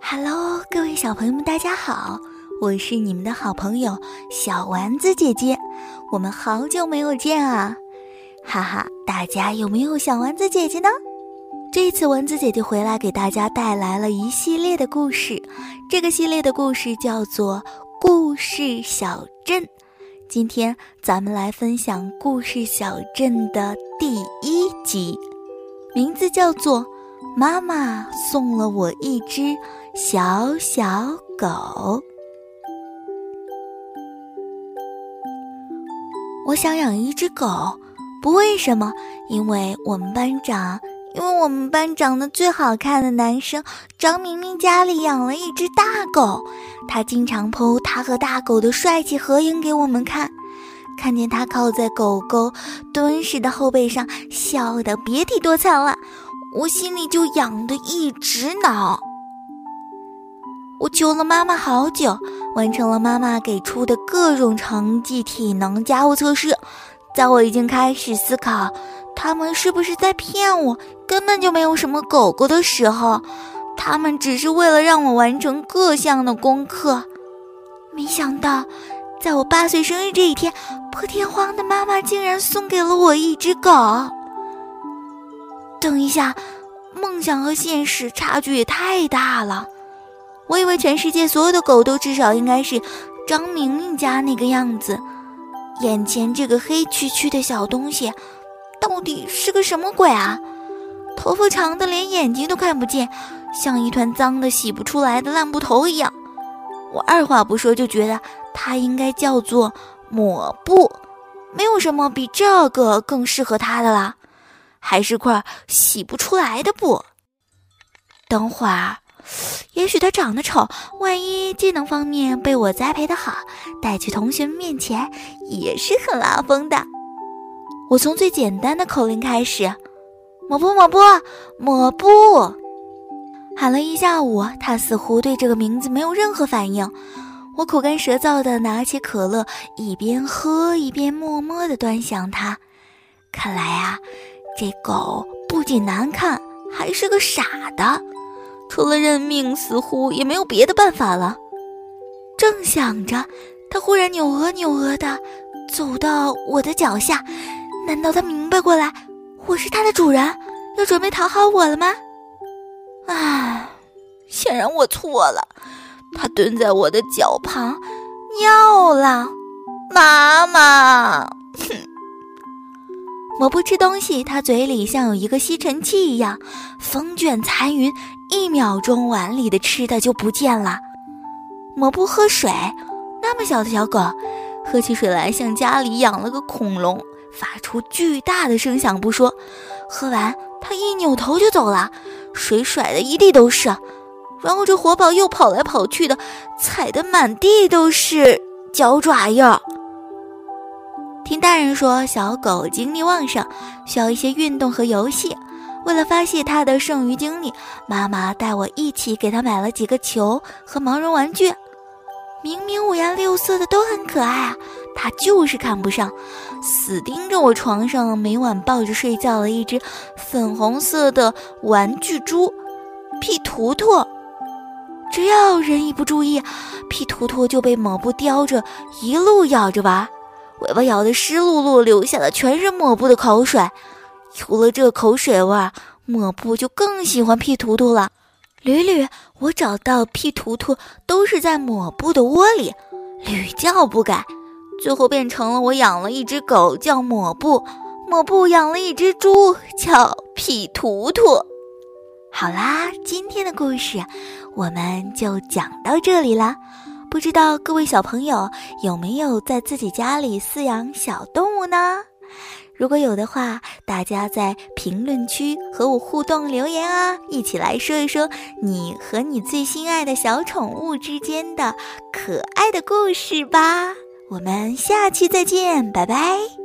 Hello，各位小朋友们，大家好，我是你们的好朋友小丸子姐姐，我们好久没有见啊，哈哈，大家有没有小丸子姐姐呢？这次丸子姐姐回来给大家带来了一系列的故事，这个系列的故事叫做《故事小镇》，今天咱们来分享《故事小镇》的第一集，名字叫做《妈妈送了我一只》。小小狗，我想养一只狗，不为什么，因为我们班长，因为我们班长的最好看的男生张明明家里养了一只大狗，他经常 PO 他和大狗的帅气合影给我们看，看见他靠在狗狗敦实的后背上，笑得别提多惨了，我心里就痒得一直挠。我求了妈妈好久，完成了妈妈给出的各种成绩、体能、家务测试。在我已经开始思考他们是不是在骗我，根本就没有什么狗狗的时候，他们只是为了让我完成各项的功课。没想到，在我八岁生日这一天，破天荒的妈妈竟然送给了我一只狗。等一下，梦想和现实差距也太大了。我以为全世界所有的狗都至少应该是张明明家那个样子，眼前这个黑黢黢的小东西，到底是个什么鬼啊？头发长的连眼睛都看不见，像一团脏的洗不出来的烂布头一样。我二话不说就觉得它应该叫做抹布，没有什么比这个更适合它的了，还是块洗不出来的布。等会儿。也许他长得丑，万一技能方面被我栽培的好，带去同学们面前也是很拉风的。我从最简单的口令开始，抹布抹布抹布，喊了一下午，他似乎对这个名字没有任何反应。我口干舌燥的拿起可乐，一边喝一边默默的端详它。看来啊，这狗不仅难看，还是个傻的。除了认命，似乎也没有别的办法了。正想着，它忽然扭额扭额的走到我的脚下。难道它明白过来，我是它的主人，要准备讨好我了吗？唉，显然我错了。它蹲在我的脚旁，尿了。妈妈，哼！我不吃东西，他嘴里像有一个吸尘器一样，风卷残云。一秒钟，碗里的吃的就不见了。我不喝水，那么小的小狗，喝起水来像家里养了个恐龙，发出巨大的声响不说，喝完它一扭头就走了，水甩的一地都是。然后这活宝又跑来跑去的，踩得满地都是脚爪印儿。听大人说，小狗精力旺盛，需要一些运动和游戏。为了发泄它的剩余精力，妈妈带我一起给他买了几个球和毛绒玩具。明明五颜六色的都很可爱啊，它就是看不上，死盯着我床上每晚抱着睡觉的一只粉红色的玩具猪屁图图。只要人一不注意，屁图图就被抹布叼着一路咬着玩，尾巴咬得湿漉漉，流下的全是抹布的口水。除了这口水味儿，抹布就更喜欢屁图图了。屡屡我找到屁图图，都是在抹布的窝里，屡教不改，最后变成了我养了一只狗叫抹布，抹布养了一只猪叫屁图图。好啦，今天的故事我们就讲到这里啦。不知道各位小朋友有没有在自己家里饲养小动物呢？如果有的话，大家在评论区和我互动留言啊，一起来说一说你和你最心爱的小宠物之间的可爱的故事吧。我们下期再见，拜拜。